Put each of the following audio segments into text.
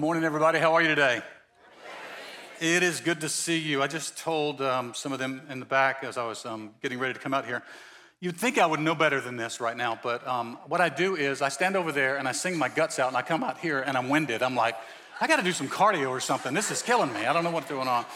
Good morning, everybody. How are you today? It is good to see you. I just told um, some of them in the back as I was um, getting ready to come out here. You'd think I would know better than this right now, but um, what I do is I stand over there and I sing my guts out, and I come out here and I'm winded. I'm like, I got to do some cardio or something. This is killing me. I don't know what's going on.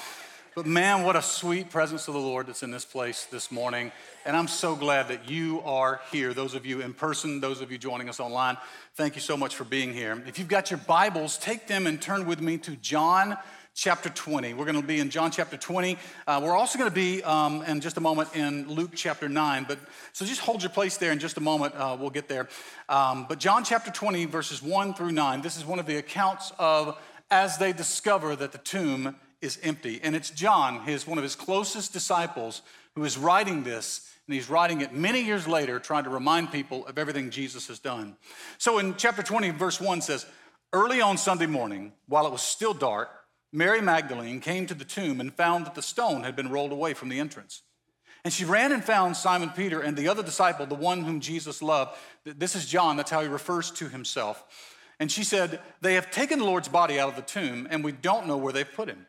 But man, what a sweet presence of the Lord that's in this place this morning. And I'm so glad that you are here. Those of you in person, those of you joining us online, thank you so much for being here. If you've got your Bibles, take them and turn with me to John chapter 20. We're going to be in John chapter 20. Uh, we're also going to be um, in just a moment in Luke chapter 9. But so just hold your place there in just a moment. Uh, we'll get there. Um, but John chapter 20, verses 1 through 9, this is one of the accounts of as they discover that the tomb is empty. And it's John, his, one of his closest disciples, who is writing this. And he's writing it many years later, trying to remind people of everything Jesus has done. So in chapter 20, verse 1 says, Early on Sunday morning, while it was still dark, Mary Magdalene came to the tomb and found that the stone had been rolled away from the entrance. And she ran and found Simon Peter and the other disciple, the one whom Jesus loved. This is John, that's how he refers to himself. And she said, They have taken the Lord's body out of the tomb, and we don't know where they've put him.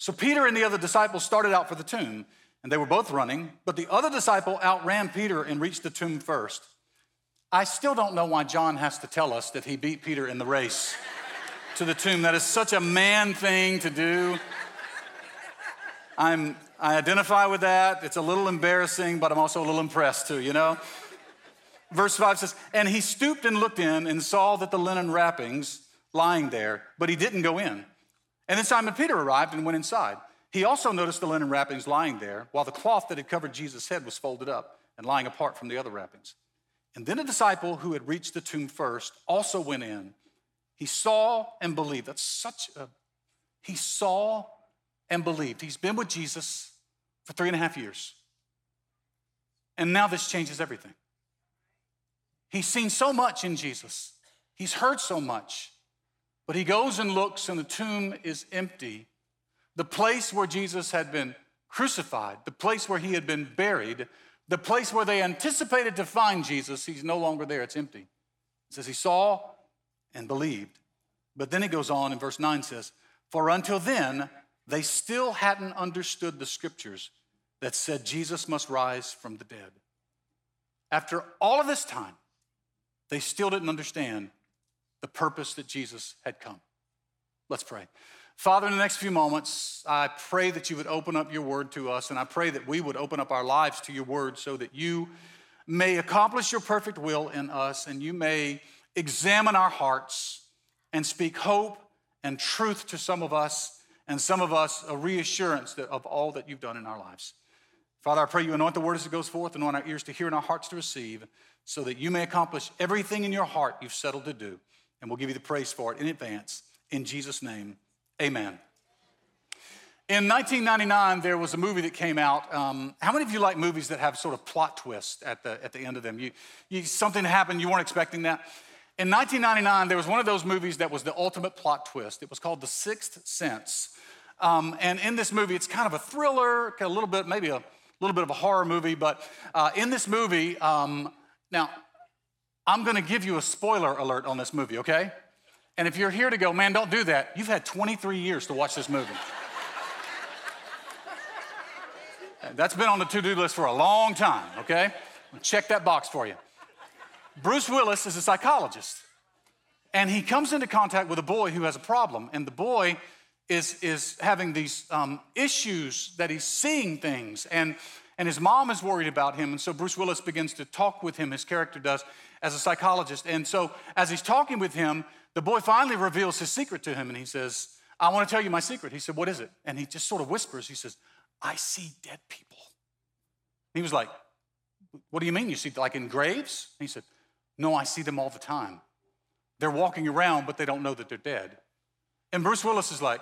So Peter and the other disciples started out for the tomb, and they were both running, but the other disciple outran Peter and reached the tomb first. I still don't know why John has to tell us that he beat Peter in the race to the tomb. That is such a man thing to do. I'm, I identify with that. It's a little embarrassing, but I'm also a little impressed too, you know? Verse 5 says, And he stooped and looked in and saw that the linen wrappings lying there, but he didn't go in. And then Simon Peter arrived and went inside. He also noticed the linen wrappings lying there, while the cloth that had covered Jesus' head was folded up and lying apart from the other wrappings. And then a disciple who had reached the tomb first also went in. He saw and believed. That's such a, he saw and believed. He's been with Jesus for three and a half years. And now this changes everything. He's seen so much in Jesus, he's heard so much. But he goes and looks, and the tomb is empty. The place where Jesus had been crucified, the place where he had been buried, the place where they anticipated to find Jesus, he's no longer there. It's empty. It says he saw and believed. But then he goes on in verse 9 says, For until then, they still hadn't understood the scriptures that said Jesus must rise from the dead. After all of this time, they still didn't understand the purpose that Jesus had come. Let's pray. Father, in the next few moments, I pray that you would open up your word to us, and I pray that we would open up our lives to your word so that you may accomplish your perfect will in us and you may examine our hearts and speak hope and truth to some of us, and some of us a reassurance of all that you've done in our lives. Father, I pray you anoint the word as it goes forth, anoint our ears to hear and our hearts to receive, so that you may accomplish everything in your heart you've settled to do and we'll give you the praise for it in advance. In Jesus' name, amen. In 1999, there was a movie that came out. Um, how many of you like movies that have sort of plot twists at the, at the end of them? You, you, something happened, you weren't expecting that. In 1999, there was one of those movies that was the ultimate plot twist. It was called The Sixth Sense. Um, and in this movie, it's kind of a thriller, a little bit, maybe a little bit of a horror movie. But uh, in this movie, um, now I'm gonna give you a spoiler alert on this movie, okay? And if you're here to go, man, don't do that, you've had 23 years to watch this movie. That's been on the to do list for a long time, okay? Check that box for you. Bruce Willis is a psychologist, and he comes into contact with a boy who has a problem, and the boy is, is having these um, issues that he's seeing things, and, and his mom is worried about him, and so Bruce Willis begins to talk with him, his character does, as a psychologist. And so, as he's talking with him, the boy finally reveals his secret to him and he says, I want to tell you my secret. He said, What is it? And he just sort of whispers, He says, I see dead people. He was like, What do you mean you see, like in graves? He said, No, I see them all the time. They're walking around, but they don't know that they're dead. And Bruce Willis is like,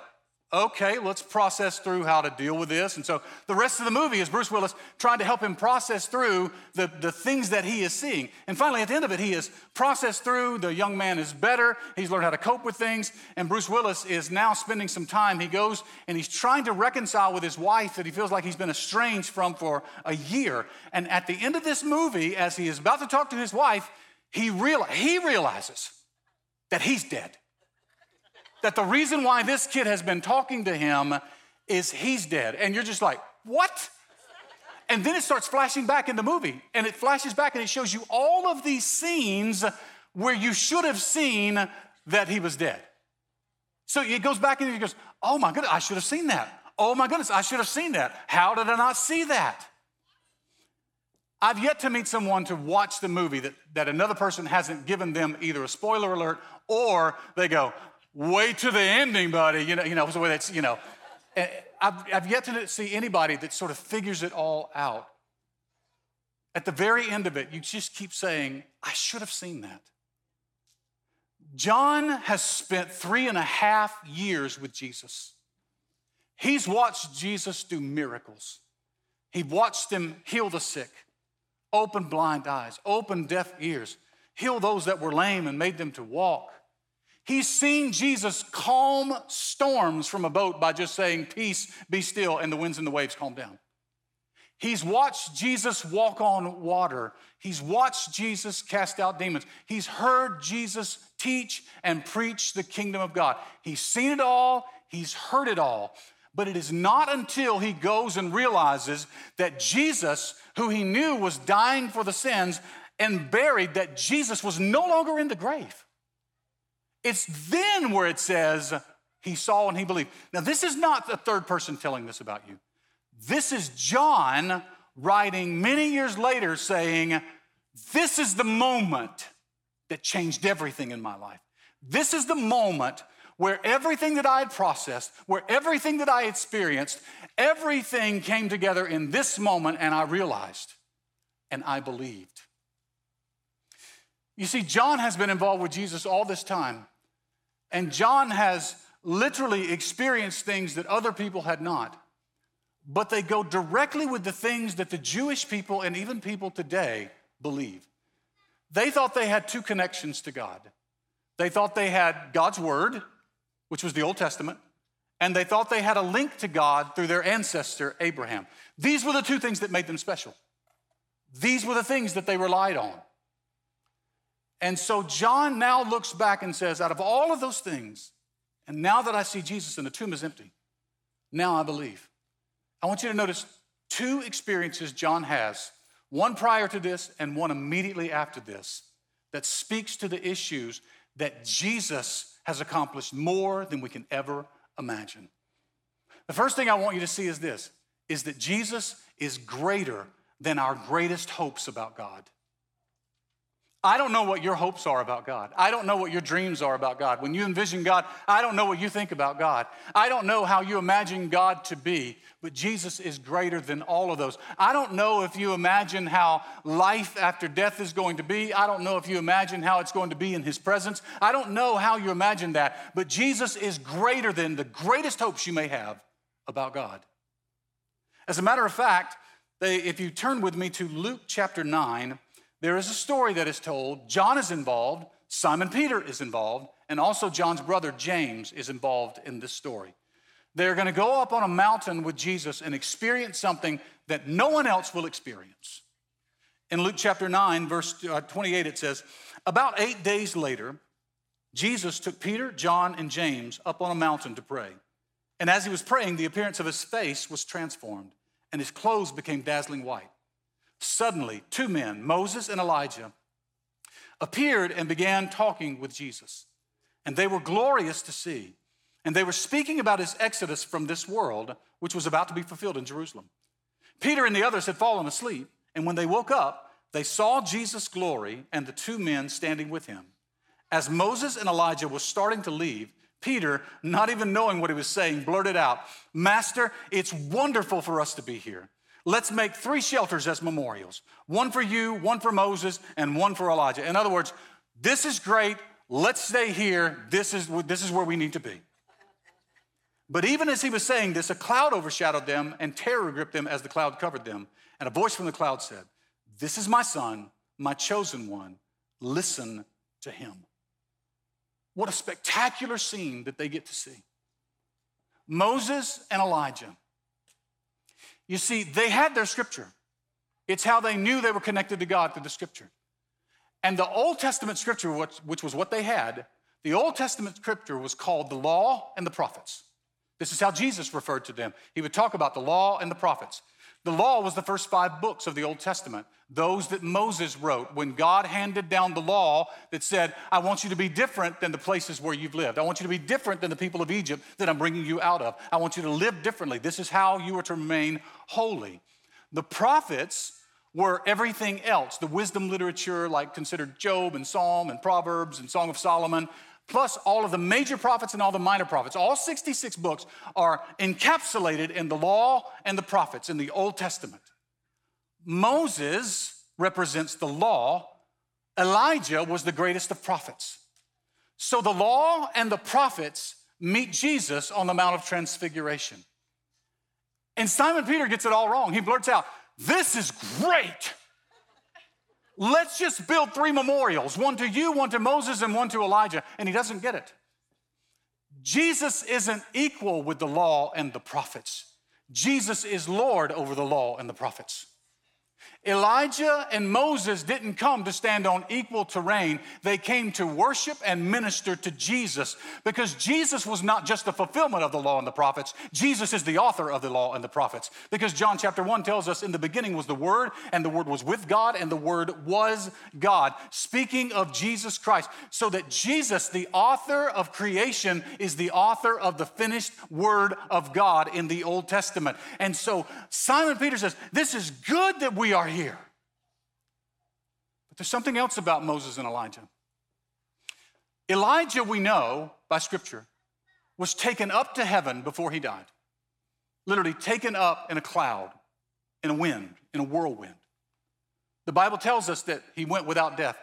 okay, let's process through how to deal with this. And so the rest of the movie is Bruce Willis trying to help him process through the, the things that he is seeing. And finally, at the end of it, he is processed through. The young man is better. He's learned how to cope with things. And Bruce Willis is now spending some time. He goes and he's trying to reconcile with his wife that he feels like he's been estranged from for a year. And at the end of this movie, as he is about to talk to his wife, he, real, he realizes that he's dead. That the reason why this kid has been talking to him is he's dead. And you're just like, what? And then it starts flashing back in the movie, and it flashes back and it shows you all of these scenes where you should have seen that he was dead. So it goes back and he goes, Oh my goodness, I should have seen that. Oh my goodness, I should have seen that. How did I not see that? I've yet to meet someone to watch the movie that, that another person hasn't given them either a spoiler alert or they go, wait to the ending, buddy. You know, you know, it's the way that's, you know. I've, I've yet to see anybody that sort of figures it all out. At the very end of it, you just keep saying, I should have seen that. John has spent three and a half years with Jesus. He's watched Jesus do miracles. He watched him heal the sick, open blind eyes, open deaf ears, heal those that were lame and made them to walk. He's seen Jesus calm storms from a boat by just saying, Peace, be still, and the winds and the waves calm down. He's watched Jesus walk on water. He's watched Jesus cast out demons. He's heard Jesus teach and preach the kingdom of God. He's seen it all, he's heard it all. But it is not until he goes and realizes that Jesus, who he knew was dying for the sins and buried, that Jesus was no longer in the grave. It's then where it says he saw and he believed. Now, this is not the third person telling this about you. This is John writing many years later saying, This is the moment that changed everything in my life. This is the moment where everything that I had processed, where everything that I experienced, everything came together in this moment, and I realized and I believed. You see, John has been involved with Jesus all this time, and John has literally experienced things that other people had not. But they go directly with the things that the Jewish people and even people today believe. They thought they had two connections to God. They thought they had God's Word, which was the Old Testament, and they thought they had a link to God through their ancestor, Abraham. These were the two things that made them special. These were the things that they relied on. And so John now looks back and says, out of all of those things, and now that I see Jesus and the tomb is empty, now I believe. I want you to notice two experiences John has, one prior to this and one immediately after this, that speaks to the issues that Jesus has accomplished more than we can ever imagine. The first thing I want you to see is this is that Jesus is greater than our greatest hopes about God. I don't know what your hopes are about God. I don't know what your dreams are about God. When you envision God, I don't know what you think about God. I don't know how you imagine God to be, but Jesus is greater than all of those. I don't know if you imagine how life after death is going to be. I don't know if you imagine how it's going to be in His presence. I don't know how you imagine that, but Jesus is greater than the greatest hopes you may have about God. As a matter of fact, they, if you turn with me to Luke chapter 9, there is a story that is told. John is involved, Simon Peter is involved, and also John's brother James is involved in this story. They're going to go up on a mountain with Jesus and experience something that no one else will experience. In Luke chapter 9, verse uh, 28, it says, About eight days later, Jesus took Peter, John, and James up on a mountain to pray. And as he was praying, the appearance of his face was transformed, and his clothes became dazzling white. Suddenly, two men, Moses and Elijah, appeared and began talking with Jesus. And they were glorious to see. And they were speaking about his exodus from this world, which was about to be fulfilled in Jerusalem. Peter and the others had fallen asleep, and when they woke up, they saw Jesus' glory and the two men standing with him. As Moses and Elijah were starting to leave, Peter, not even knowing what he was saying, blurted out, Master, it's wonderful for us to be here. Let's make three shelters as memorials one for you, one for Moses, and one for Elijah. In other words, this is great. Let's stay here. This is, this is where we need to be. But even as he was saying this, a cloud overshadowed them, and terror gripped them as the cloud covered them. And a voice from the cloud said, This is my son, my chosen one. Listen to him. What a spectacular scene that they get to see. Moses and Elijah you see, they had their scripture. It's how they knew they were connected to God through the scripture. And the Old Testament scripture, which was what they had, The Old Testament scripture was called the law and the prophets. This is how Jesus referred to them. He would talk about the law and the prophets. The law was the first five books of the Old Testament, those that Moses wrote when God handed down the law that said, I want you to be different than the places where you've lived. I want you to be different than the people of Egypt that I'm bringing you out of. I want you to live differently. This is how you are to remain holy. The prophets were everything else the wisdom literature, like considered Job and Psalm and Proverbs and Song of Solomon, plus all of the major prophets and all the minor prophets. All 66 books are encapsulated in the law and the prophets in the Old Testament. Moses represents the law, Elijah was the greatest of prophets. So the law and the prophets meet Jesus on the Mount of Transfiguration. And Simon Peter gets it all wrong. He blurts out, This is great. Let's just build three memorials one to you, one to Moses, and one to Elijah. And he doesn't get it. Jesus isn't equal with the law and the prophets, Jesus is Lord over the law and the prophets. Elijah and Moses didn't come to stand on equal terrain. They came to worship and minister to Jesus because Jesus was not just the fulfillment of the law and the prophets. Jesus is the author of the law and the prophets. Because John chapter 1 tells us in the beginning was the Word, and the Word was with God, and the Word was God. Speaking of Jesus Christ. So that Jesus, the author of creation, is the author of the finished Word of God in the Old Testament. And so Simon Peter says, This is good that we are here. But there's something else about Moses and Elijah. Elijah, we know by scripture, was taken up to heaven before he died. Literally taken up in a cloud, in a wind, in a whirlwind. The Bible tells us that he went without death.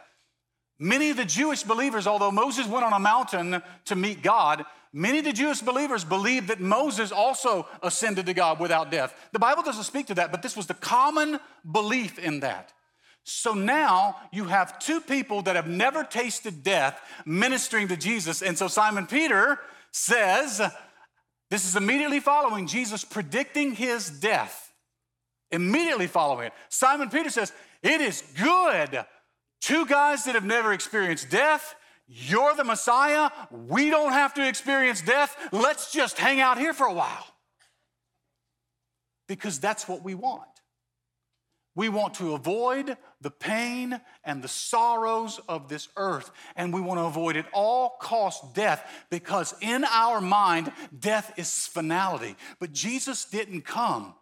Many of the Jewish believers, although Moses went on a mountain to meet God, many of the Jewish believers believed that Moses also ascended to God without death. The Bible doesn't speak to that, but this was the common belief in that. So now you have two people that have never tasted death ministering to Jesus. And so Simon Peter says, this is immediately following Jesus predicting his death. Immediately following it. Simon Peter says, It is good Two guys that have never experienced death. You're the Messiah. We don't have to experience death. Let's just hang out here for a while. Because that's what we want. We want to avoid the pain and the sorrows of this earth, and we want to avoid at all cost death because in our mind, death is finality. But Jesus didn't come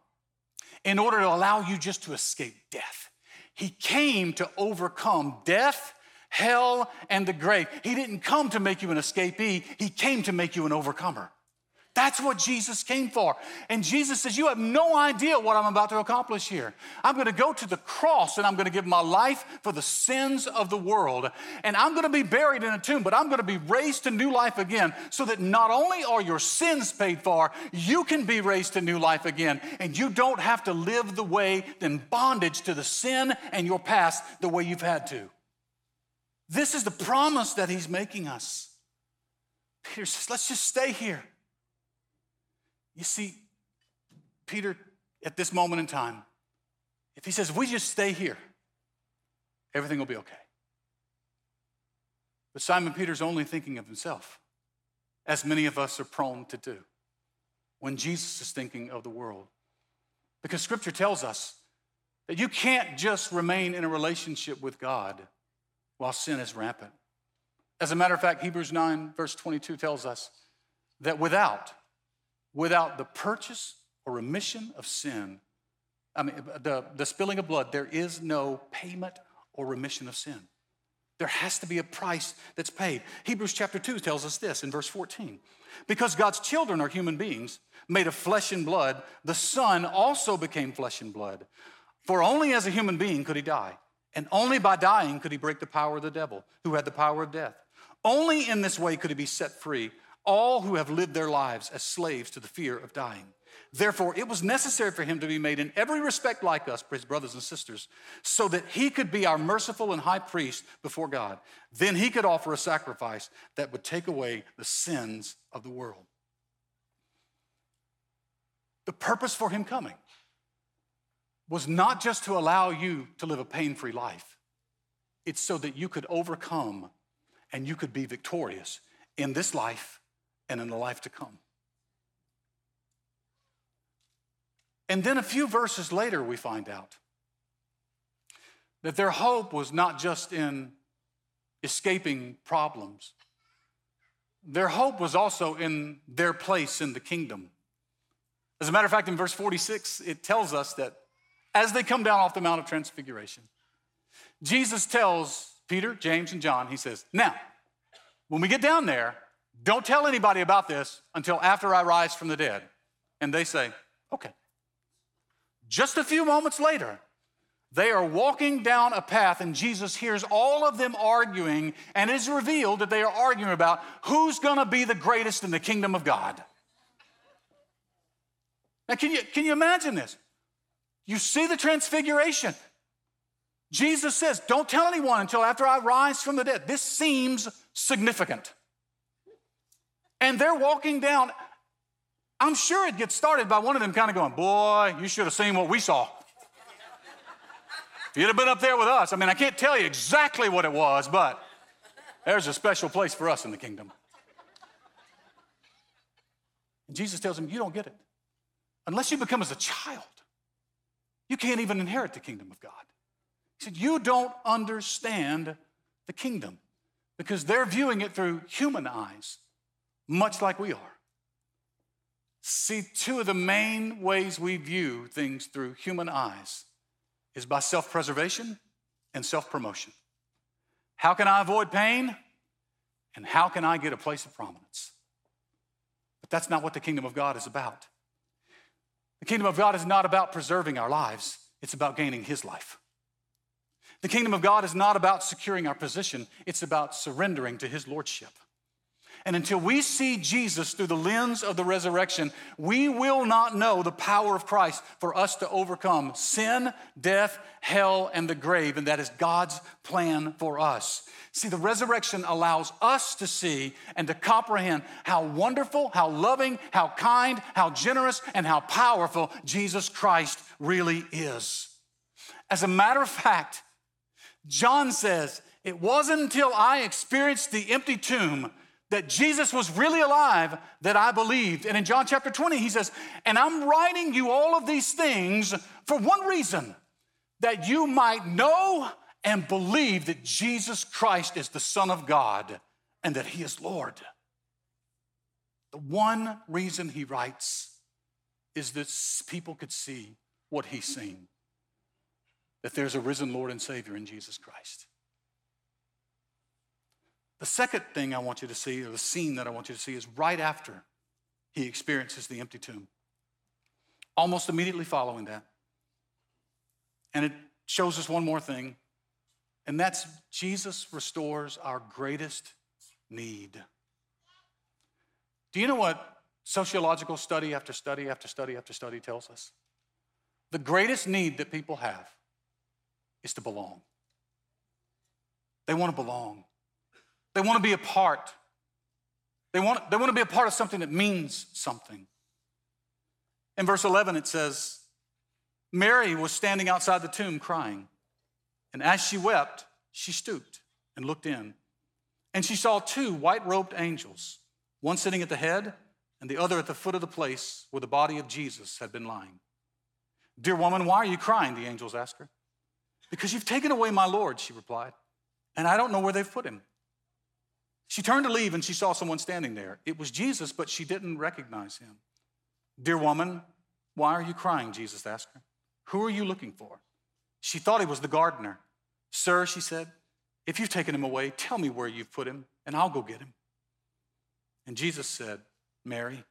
in order to allow you just to escape death. He came to overcome death, hell, and the grave. He didn't come to make you an escapee, He came to make you an overcomer. That's what Jesus came for. And Jesus says, You have no idea what I'm about to accomplish here. I'm going to go to the cross and I'm going to give my life for the sins of the world. And I'm going to be buried in a tomb, but I'm going to be raised to new life again so that not only are your sins paid for, you can be raised to new life again. And you don't have to live the way in bondage to the sin and your past the way you've had to. This is the promise that he's making us. Peter says, Let's just stay here. You see, Peter, at this moment in time, if he says, we just stay here, everything will be okay. But Simon Peter's only thinking of himself, as many of us are prone to do when Jesus is thinking of the world. Because scripture tells us that you can't just remain in a relationship with God while sin is rampant. As a matter of fact, Hebrews 9, verse 22 tells us that without Without the purchase or remission of sin, I mean, the, the spilling of blood, there is no payment or remission of sin. There has to be a price that's paid. Hebrews chapter 2 tells us this in verse 14. Because God's children are human beings made of flesh and blood, the Son also became flesh and blood. For only as a human being could he die, and only by dying could he break the power of the devil, who had the power of death. Only in this way could he be set free all who have lived their lives as slaves to the fear of dying. Therefore, it was necessary for him to be made in every respect like us, his brothers and sisters, so that he could be our merciful and high priest before God. Then he could offer a sacrifice that would take away the sins of the world. The purpose for him coming was not just to allow you to live a pain free life, it's so that you could overcome and you could be victorious in this life and in the life to come. And then a few verses later, we find out that their hope was not just in escaping problems, their hope was also in their place in the kingdom. As a matter of fact, in verse 46, it tells us that as they come down off the Mount of Transfiguration, Jesus tells Peter, James, and John, he says, Now, when we get down there, don't tell anybody about this until after I rise from the dead. And they say, Okay. Just a few moments later, they are walking down a path, and Jesus hears all of them arguing, and it is revealed that they are arguing about who's gonna be the greatest in the kingdom of God. Now, can you, can you imagine this? You see the transfiguration. Jesus says, Don't tell anyone until after I rise from the dead. This seems significant. And they're walking down. I'm sure it gets started by one of them kind of going, Boy, you should have seen what we saw. If you'd have been up there with us, I mean, I can't tell you exactly what it was, but there's a special place for us in the kingdom. And Jesus tells him, You don't get it. Unless you become as a child, you can't even inherit the kingdom of God. He said, You don't understand the kingdom because they're viewing it through human eyes, much like we are. See, two of the main ways we view things through human eyes is by self preservation and self promotion. How can I avoid pain? And how can I get a place of prominence? But that's not what the kingdom of God is about. The kingdom of God is not about preserving our lives, it's about gaining His life. The kingdom of God is not about securing our position, it's about surrendering to His lordship. And until we see Jesus through the lens of the resurrection, we will not know the power of Christ for us to overcome sin, death, hell, and the grave. And that is God's plan for us. See, the resurrection allows us to see and to comprehend how wonderful, how loving, how kind, how generous, and how powerful Jesus Christ really is. As a matter of fact, John says, It wasn't until I experienced the empty tomb that Jesus was really alive that I believed. And in John chapter 20, he says, And I'm writing you all of these things for one reason that you might know and believe that Jesus Christ is the Son of God and that he is Lord. The one reason he writes is that people could see what he's seen that there's a risen Lord and Savior in Jesus Christ. The second thing I want you to see, or the scene that I want you to see, is right after he experiences the empty tomb. Almost immediately following that. And it shows us one more thing, and that's Jesus restores our greatest need. Do you know what sociological study after study after study after study tells us? The greatest need that people have is to belong. They want to belong. They want to be a part. They want, they want to be a part of something that means something. In verse 11, it says, Mary was standing outside the tomb crying. And as she wept, she stooped and looked in. And she saw two white robed angels, one sitting at the head and the other at the foot of the place where the body of Jesus had been lying. Dear woman, why are you crying? The angels asked her. Because you've taken away my Lord, she replied, and I don't know where they've put him. She turned to leave and she saw someone standing there. It was Jesus, but she didn't recognize him. Dear woman, why are you crying? Jesus asked her. Who are you looking for? She thought he was the gardener. Sir, she said, if you've taken him away, tell me where you've put him, and I'll go get him. And Jesus said, Mary.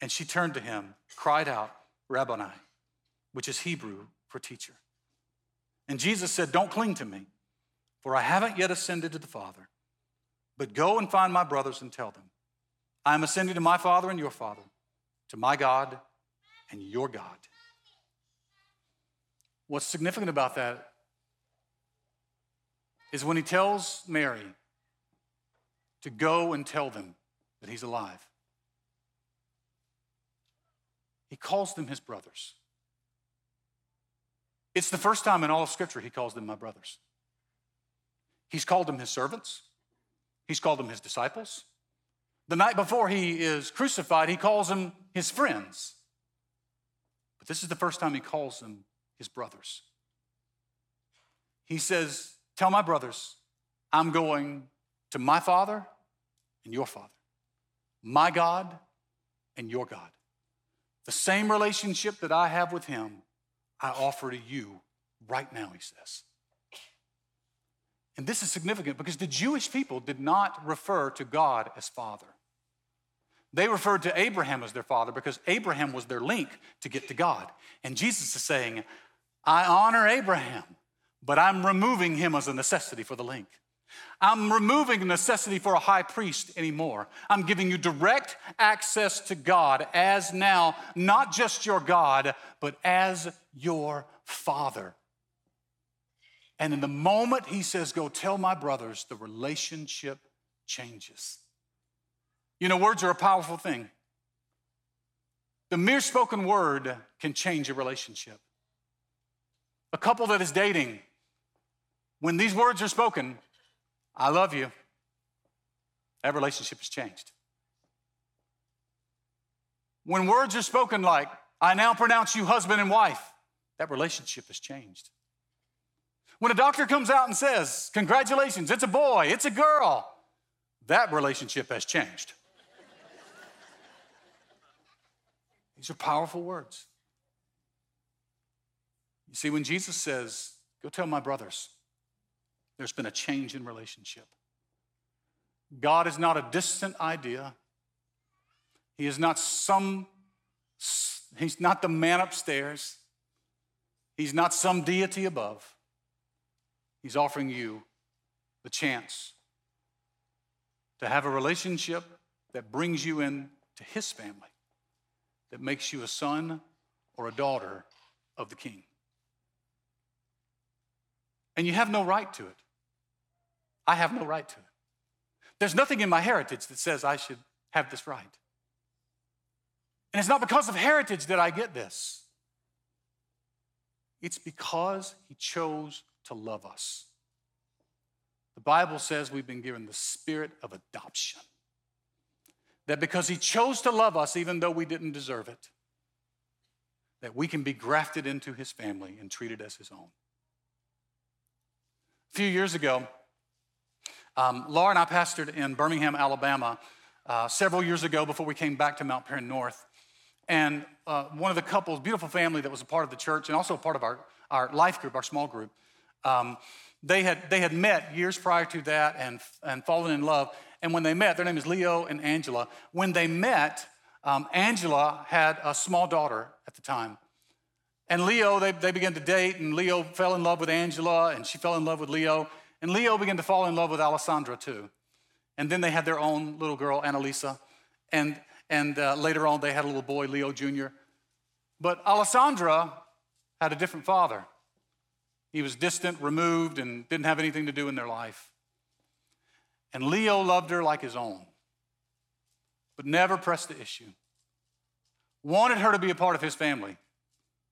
And she turned to him, cried out, Rabboni, which is Hebrew for teacher. And Jesus said, Don't cling to me, for I haven't yet ascended to the Father. But go and find my brothers and tell them, I am ascending to my Father and your Father, to my God and your God. What's significant about that is when he tells Mary to go and tell them that he's alive, he calls them his brothers. It's the first time in all of Scripture he calls them my brothers. He's called them his servants. He's called them his disciples. The night before he is crucified, he calls them his friends. But this is the first time he calls them his brothers. He says, Tell my brothers, I'm going to my Father and your Father, my God and your God. The same relationship that I have with him, I offer to you right now, he says. And this is significant because the Jewish people did not refer to God as Father. They referred to Abraham as their father because Abraham was their link to get to God. And Jesus is saying, I honor Abraham, but I'm removing him as a necessity for the link. I'm removing the necessity for a high priest anymore. I'm giving you direct access to God as now, not just your God, but as your Father. And in the moment he says, Go tell my brothers, the relationship changes. You know, words are a powerful thing. The mere spoken word can change a relationship. A couple that is dating, when these words are spoken, I love you, that relationship has changed. When words are spoken like, I now pronounce you husband and wife, that relationship has changed. When a doctor comes out and says, Congratulations, it's a boy, it's a girl, that relationship has changed. These are powerful words. You see, when Jesus says, Go tell my brothers, there's been a change in relationship. God is not a distant idea. He is not some, he's not the man upstairs. He's not some deity above. He's offering you the chance to have a relationship that brings you into his family, that makes you a son or a daughter of the king. And you have no right to it. I have no right to it. There's nothing in my heritage that says I should have this right. And it's not because of heritage that I get this, it's because He chose to love us. The Bible says we've been given the spirit of adoption. That because He chose to love us, even though we didn't deserve it, that we can be grafted into His family and treated as His own. A few years ago, um, Laura and I pastored in Birmingham, Alabama, uh, several years ago before we came back to Mount Paran North. And uh, one of the couples, beautiful family that was a part of the church and also a part of our, our life group, our small group, um, they, had, they had met years prior to that and, and fallen in love. And when they met, their name is Leo and Angela. When they met, um, Angela had a small daughter at the time. And Leo, they, they began to date, and Leo fell in love with Angela, and she fell in love with Leo. And Leo began to fall in love with Alessandra too. And then they had their own little girl, Annalisa. And, and uh, later on, they had a little boy, Leo Jr. But Alessandra had a different father. He was distant, removed, and didn't have anything to do in their life. And Leo loved her like his own, but never pressed the issue. Wanted her to be a part of his family,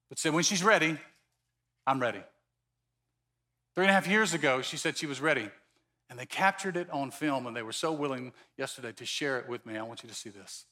but said, when she's ready, I'm ready. Three and a half years ago, she said she was ready. And they captured it on film, and they were so willing yesterday to share it with me. I want you to see this.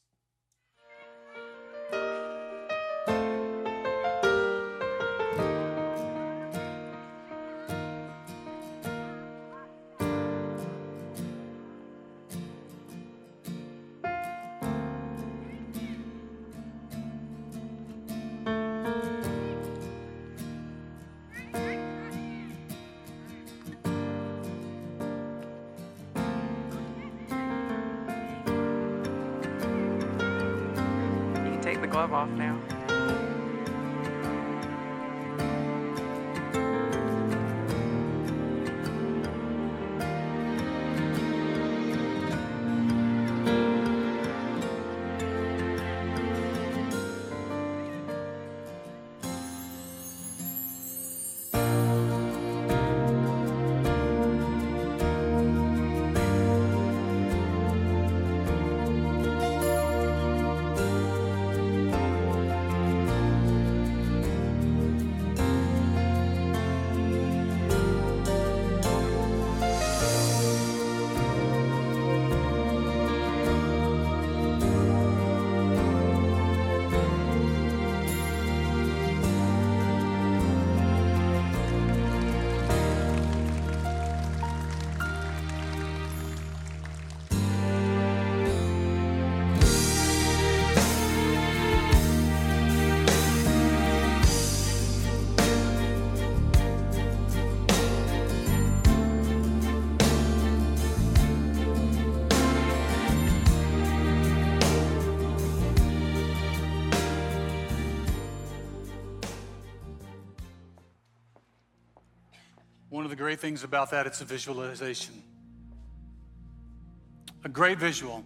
The great things about that, it's a visualization. A great visual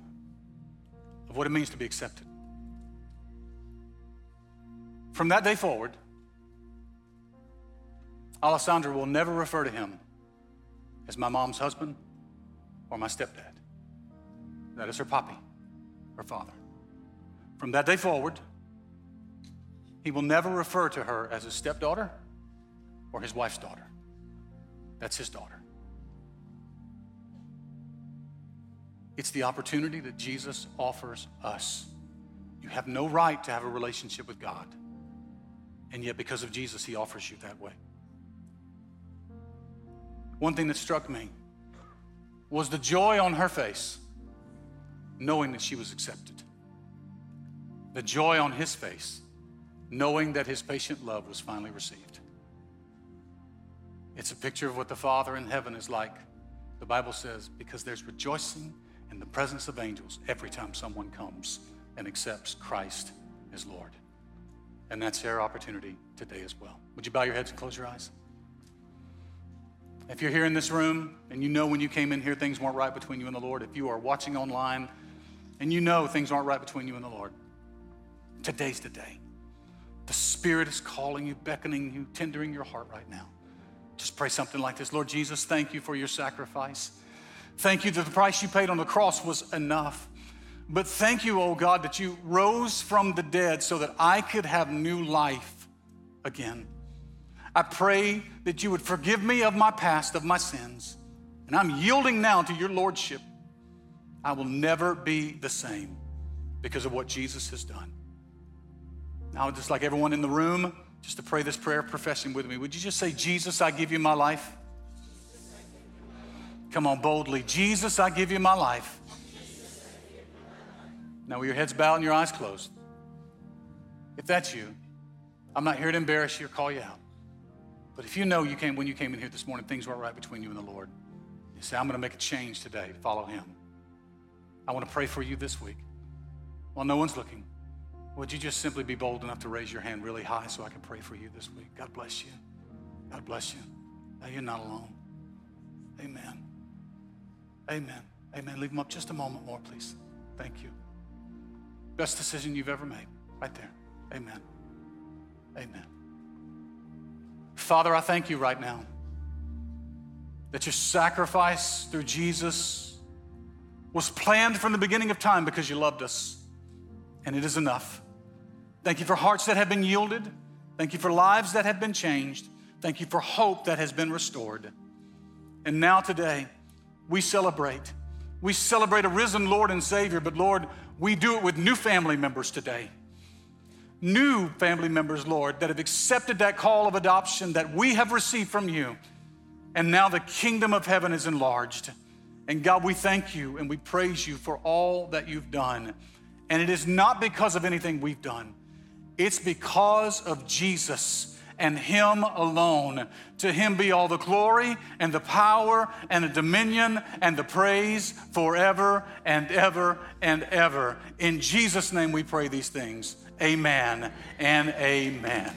of what it means to be accepted. From that day forward, Alessandra will never refer to him as my mom's husband or my stepdad. That is her poppy, her father. From that day forward, he will never refer to her as his stepdaughter or his wife's daughter. That's his daughter. It's the opportunity that Jesus offers us. You have no right to have a relationship with God. And yet, because of Jesus, He offers you that way. One thing that struck me was the joy on her face, knowing that she was accepted. The joy on his face, knowing that his patient love was finally received. It's a picture of what the Father in heaven is like. The Bible says, because there's rejoicing in the presence of angels every time someone comes and accepts Christ as Lord. And that's our opportunity today as well. Would you bow your heads and close your eyes? If you're here in this room and you know when you came in here things weren't right between you and the Lord, if you are watching online and you know things aren't right between you and the Lord, today's the day. The Spirit is calling you, beckoning you, tendering your heart right now. Just pray something like this Lord Jesus, thank you for your sacrifice. Thank you that the price you paid on the cross was enough. But thank you, oh God, that you rose from the dead so that I could have new life again. I pray that you would forgive me of my past, of my sins. And I'm yielding now to your Lordship. I will never be the same because of what Jesus has done. Now, just like everyone in the room, just to pray this prayer of profession with me, would you just say, Jesus, I give you my life? Come on, boldly. Jesus, I give you my life. Now, with your heads bowed and your eyes closed, if that's you, I'm not here to embarrass you or call you out. But if you know you came when you came in here this morning, things weren't right between you and the Lord, you say, I'm going to make a change today follow Him. I want to pray for you this week. While no one's looking, would you just simply be bold enough to raise your hand really high so I can pray for you this week? God bless you. God bless you. Now you're not alone. Amen. Amen. Amen. Leave them up just a moment more, please. Thank you. Best decision you've ever made. Right there. Amen. Amen. Father, I thank you right now that your sacrifice through Jesus was planned from the beginning of time because you loved us, and it is enough. Thank you for hearts that have been yielded. Thank you for lives that have been changed. Thank you for hope that has been restored. And now, today, we celebrate. We celebrate a risen Lord and Savior, but Lord, we do it with new family members today. New family members, Lord, that have accepted that call of adoption that we have received from you. And now the kingdom of heaven is enlarged. And God, we thank you and we praise you for all that you've done. And it is not because of anything we've done, it's because of Jesus and Him alone. To Him be all the glory and the power and the dominion and the praise forever and ever and ever. In Jesus' name we pray these things. Amen and amen.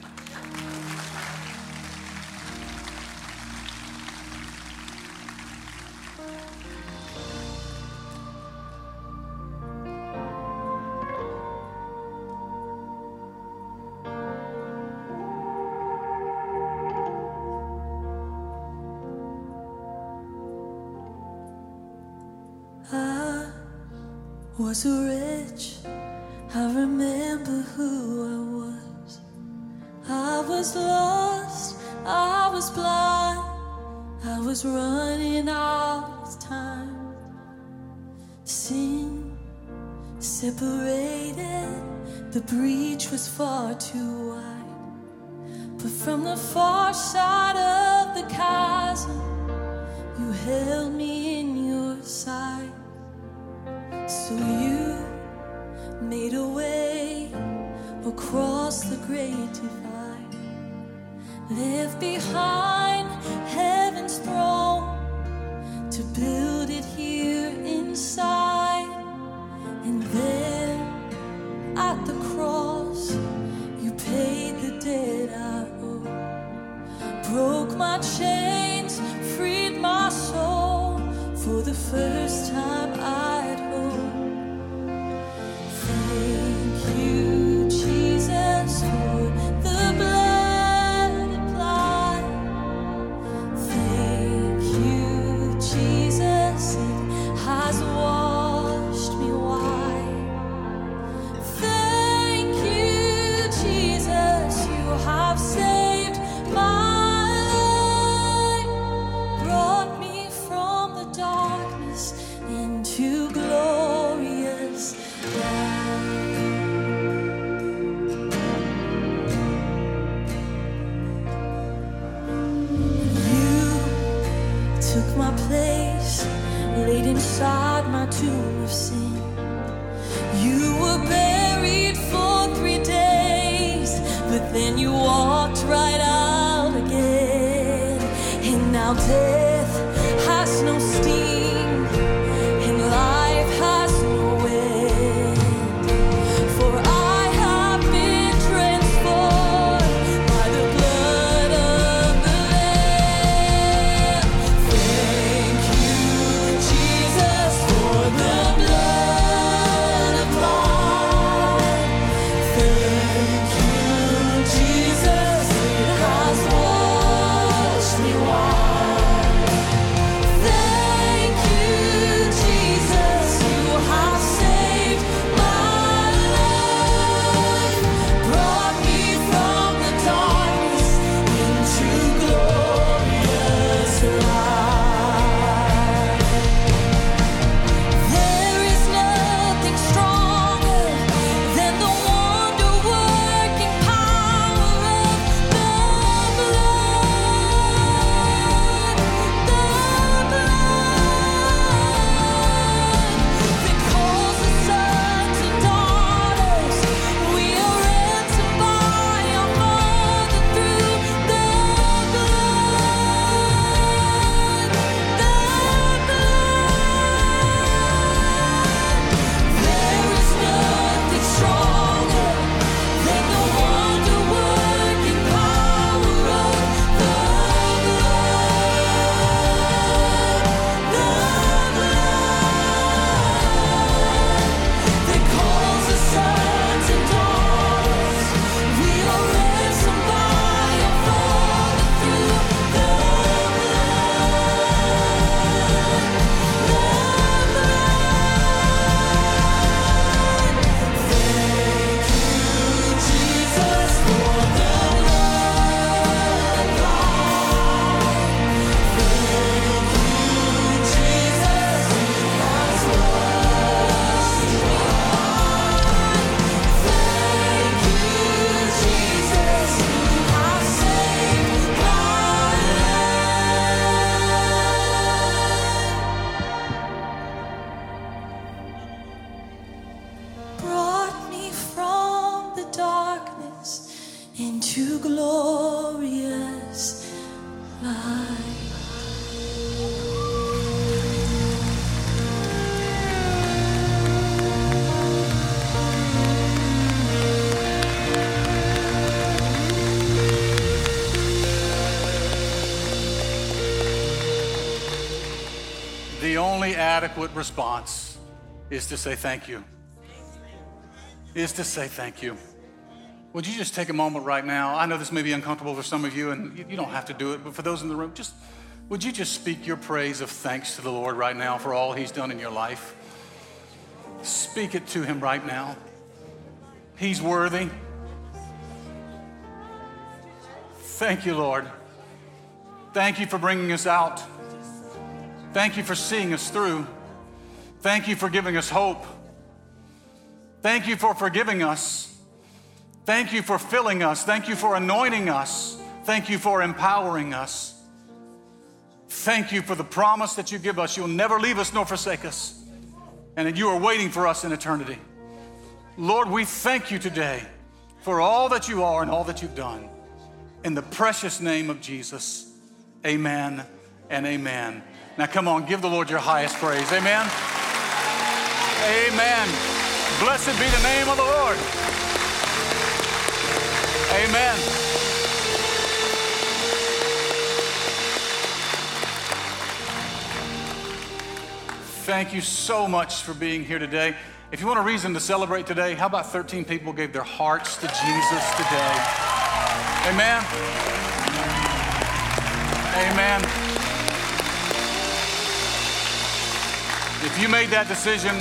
Was rich. I remember who I was. I was lost. I was blind. I was running out of time. Sin separated. The breach was far too wide. But from the far side of the chasm, you held me beatified, left behind heaven's throne to build it here inside. And there at the cross, you paid the debt I owe, broke my chains, freed my soul for the first time. I adequate response is to say thank you. Is to say thank you. Would you just take a moment right now? I know this may be uncomfortable for some of you, and you don't have to do it, but for those in the room, just would you just speak your praise of thanks to the Lord right now for all He's done in your life? Speak it to Him right now. He's worthy. Thank you, Lord. Thank you for bringing us out. Thank you for seeing us through. Thank you for giving us hope. Thank you for forgiving us. Thank you for filling us. Thank you for anointing us. Thank you for empowering us. Thank you for the promise that you give us. You'll never leave us nor forsake us, and that you are waiting for us in eternity. Lord, we thank you today for all that you are and all that you've done. In the precious name of Jesus, amen and amen. Now, come on, give the Lord your highest praise. Amen. Amen. Blessed be the name of the Lord. Amen. Thank you so much for being here today. If you want a reason to celebrate today, how about 13 people gave their hearts to Jesus today? Amen. Amen. If you made that decision,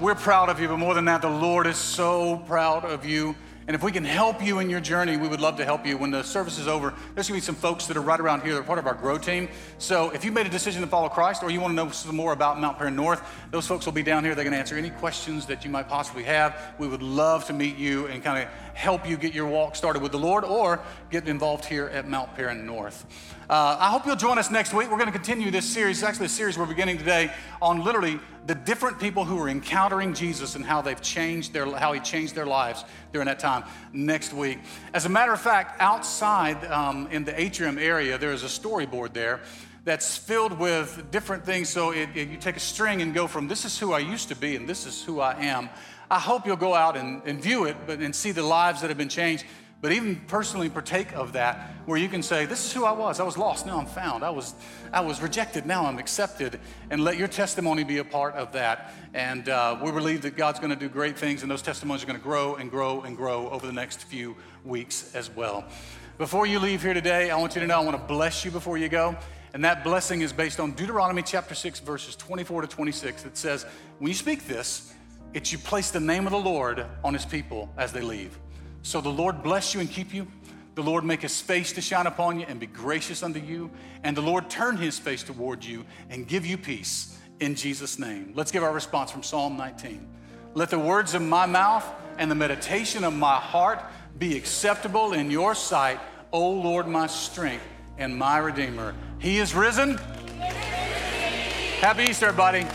we're proud of you, but more than that, the Lord is so proud of you. And if we can help you in your journey, we would love to help you. When the service is over, there's gonna be some folks that are right around here. They're part of our grow team. So if you made a decision to follow Christ or you wanna know some more about Mount Paran North, those folks will be down here. They're gonna answer any questions that you might possibly have. We would love to meet you and kind of help you get your walk started with the Lord or get involved here at Mount Paran North. Uh, I hope you'll join us next week. We're going to continue this series. It's actually a series we're beginning today on literally the different people who are encountering Jesus and how they've changed their, how he changed their lives during that time. next week. As a matter of fact, outside um, in the atrium area, there is a storyboard there that's filled with different things. So it, it- you take a string and go from this is who I used to be and this is who I am. I hope you'll go out and, and view it but, and see the lives that have been changed. But even personally partake of that, where you can say, This is who I was. I was lost, now I'm found. I was, I was rejected, now I'm accepted. And let your testimony be a part of that. And uh, we believe that God's going to do great things, and those testimonies are going to grow and grow and grow over the next few weeks as well. Before you leave here today, I want you to know I want to bless you before you go. And that blessing is based on Deuteronomy chapter 6, verses 24 to 26. It says, When you speak this, it's you place the name of the Lord on his people as they leave. So the Lord bless you and keep you. The Lord make his face to shine upon you and be gracious unto you. And the Lord turn his face toward you and give you peace in Jesus' name. Let's give our response from Psalm 19. Let the words of my mouth and the meditation of my heart be acceptable in your sight, O Lord, my strength and my Redeemer. He is risen. Happy Easter, everybody.